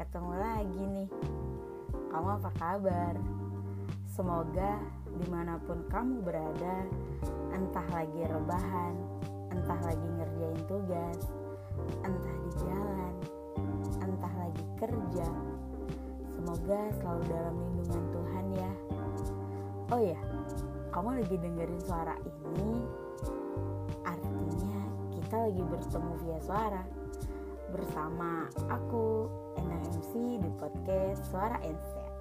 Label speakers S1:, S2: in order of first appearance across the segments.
S1: nih. Kamu apa kabar? Semoga di mana pun kamu berada Entah lagi rebahan Entah lagi ngerjain tugas Entah di jalan Entah lagi kerja Semoga selalu dalam lindungan Tuhan ya. Oh ya, kamu lagi dengerin suara ini Artinya kita lagi bertemu via suara bersama aku Ena MC di podcast Suara Enset.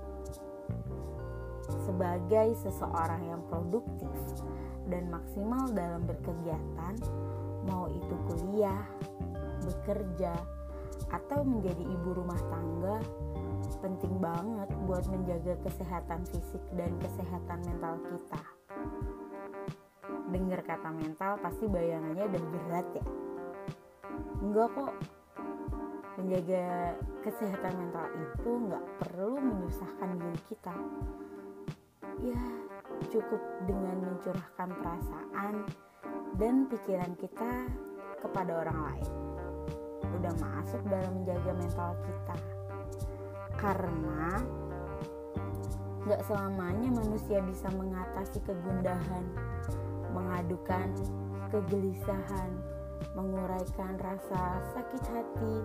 S1: Sebagai seseorang yang produktif dan maksimal dalam berkegiatan, mau itu kuliah, bekerja, atau menjadi ibu rumah tangga, penting banget buat menjaga kesehatan fisik dan kesehatan mental kita. Dengar kata mental pasti bayangannya udah berat ya. Enggak kok, menjaga kesehatan mental itu nggak perlu menyusahkan diri kita. Ya cukup dengan mencurahkan perasaan dan pikiran kita kepada orang lain. Udah masuk dalam menjaga mental kita. Karena nggak selamanya manusia bisa mengatasi kegundahan mengadukan kegelisahan menguraikan rasa sakit hati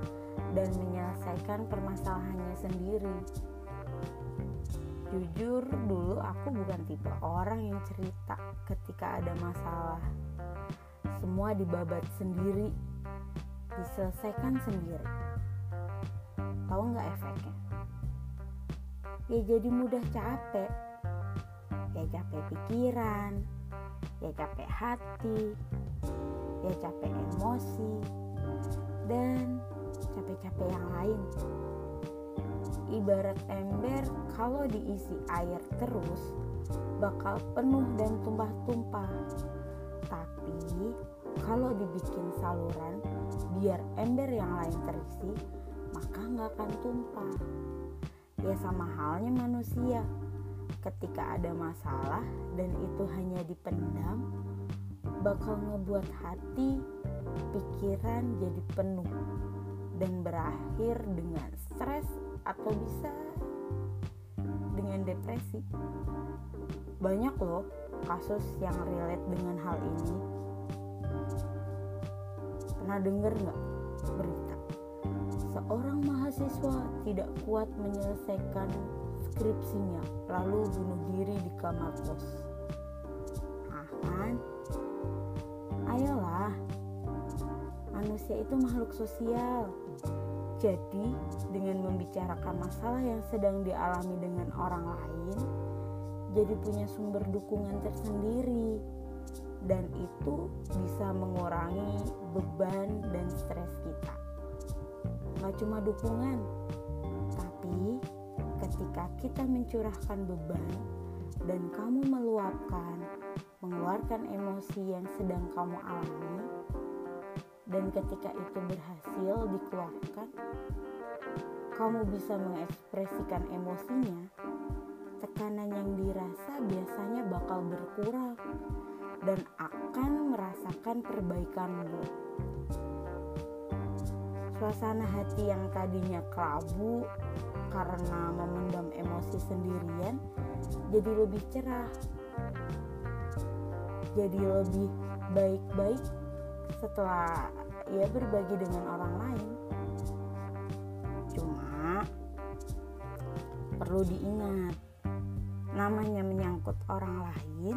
S1: dan menyelesaikan permasalahannya sendiri. Jujur, dulu aku bukan tipe orang yang cerita ketika ada masalah. Semua dibabat sendiri, diselesaikan sendiri. Tahu nggak efeknya? Ya jadi mudah capek. Ya capek pikiran, ya capek hati, ya capek emosi, dan capek-capek yang lain. Ibarat ember kalau diisi air terus bakal penuh dan tumpah-tumpah. Tapi kalau dibikin saluran biar ember yang lain terisi, maka nggak akan tumpah. Ya sama halnya manusia. Ketika ada masalah dan itu hanya dipendam, bakal ngebuat hati, pikiran jadi penuh dan berakhir dengan stres atau bisa dengan depresi. Banyak loh kasus yang relate dengan hal ini. Pernah denger nggak berita? Seorang mahasiswa tidak kuat menyelesaikan skripsinya lalu bunuh diri di kamar kos. Ah kan? Ayolah, manusia itu makhluk sosial jadi, dengan membicarakan masalah yang sedang dialami dengan orang lain, jadi punya sumber dukungan tersendiri, dan itu bisa mengurangi beban dan stres kita. Gak cuma dukungan, tapi ketika kita mencurahkan beban dan kamu meluapkan, mengeluarkan emosi yang sedang kamu alami, dan ketika itu berhasil dikeluarkan, kamu bisa mengekspresikan emosinya, tekanan yang dirasa biasanya bakal berkurang dan akan merasakan perbaikanmu. Suasana hati yang tadinya kelabu karena memendam emosi sendirian jadi lebih cerah. Jadi lebih baik-baik setelah ia berbagi dengan orang lain. Cuma perlu diingat, namanya menyangkut orang lain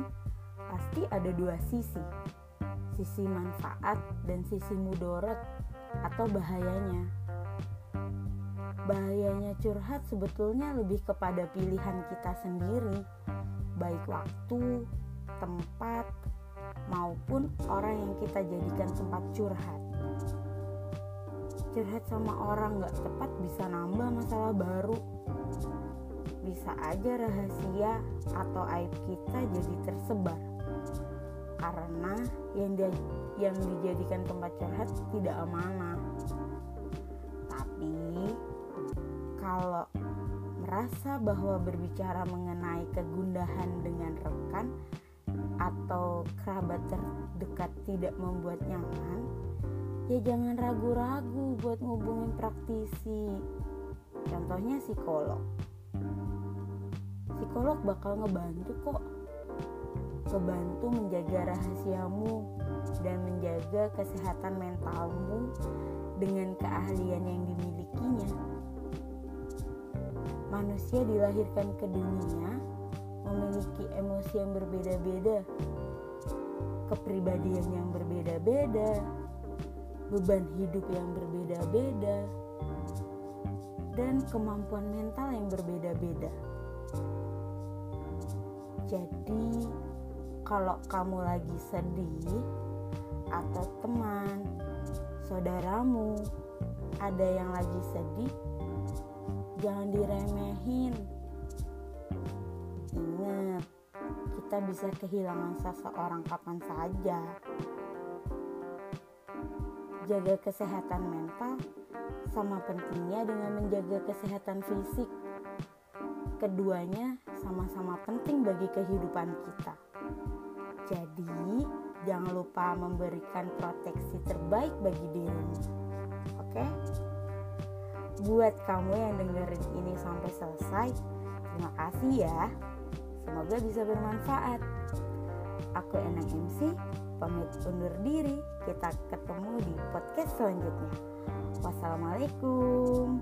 S1: pasti ada dua sisi. Sisi manfaat dan sisi mudorot atau bahayanya. Bahayanya curhat sebetulnya lebih kepada pilihan kita sendiri, baik waktu, tempat, maupun orang yang kita jadikan tempat curhat. Curhat sama orang gak tepat bisa nambah masalah baru. Bisa aja rahasia atau aib kita jadi tersebar. Karena yang dia, yang dijadikan tempat curhat tidak amanah. Tapi kalau merasa bahwa berbicara mengenai kegundahan dengan rekan atau kerabat terdekat tidak membuat nyaman, ya jangan ragu-ragu buat ngubungin praktisi. contohnya psikolog. Psikolog bakal ngebantu kok. Ngebantu menjaga rahasiamu dan menjaga kesehatan mentalmu dengan keahlian yang dimilikinya. Manusia dilahirkan ke dunia memiliki emosi yang berbeda-beda kepribadian yang berbeda-beda beban hidup yang berbeda-beda dan kemampuan mental yang berbeda-beda. Jadi, kalau kamu lagi sedih atau teman, saudaramu ada yang lagi sedih, jangan diremehin. Ingat, kita bisa kehilangan seseorang kapan saja. Jaga kesehatan mental sama pentingnya dengan menjaga kesehatan fisik. Keduanya sama-sama penting bagi kehidupan kita. Jadi, jangan lupa memberikan proteksi terbaik bagi dirimu. Oke? Buat kamu yang dengerin ini sampai selesai, terima kasih ya. Semoga bisa bermanfaat. Aku Enang MC, pamit undur diri. Kita ketemu di podcast selanjutnya. Wassalamualaikum.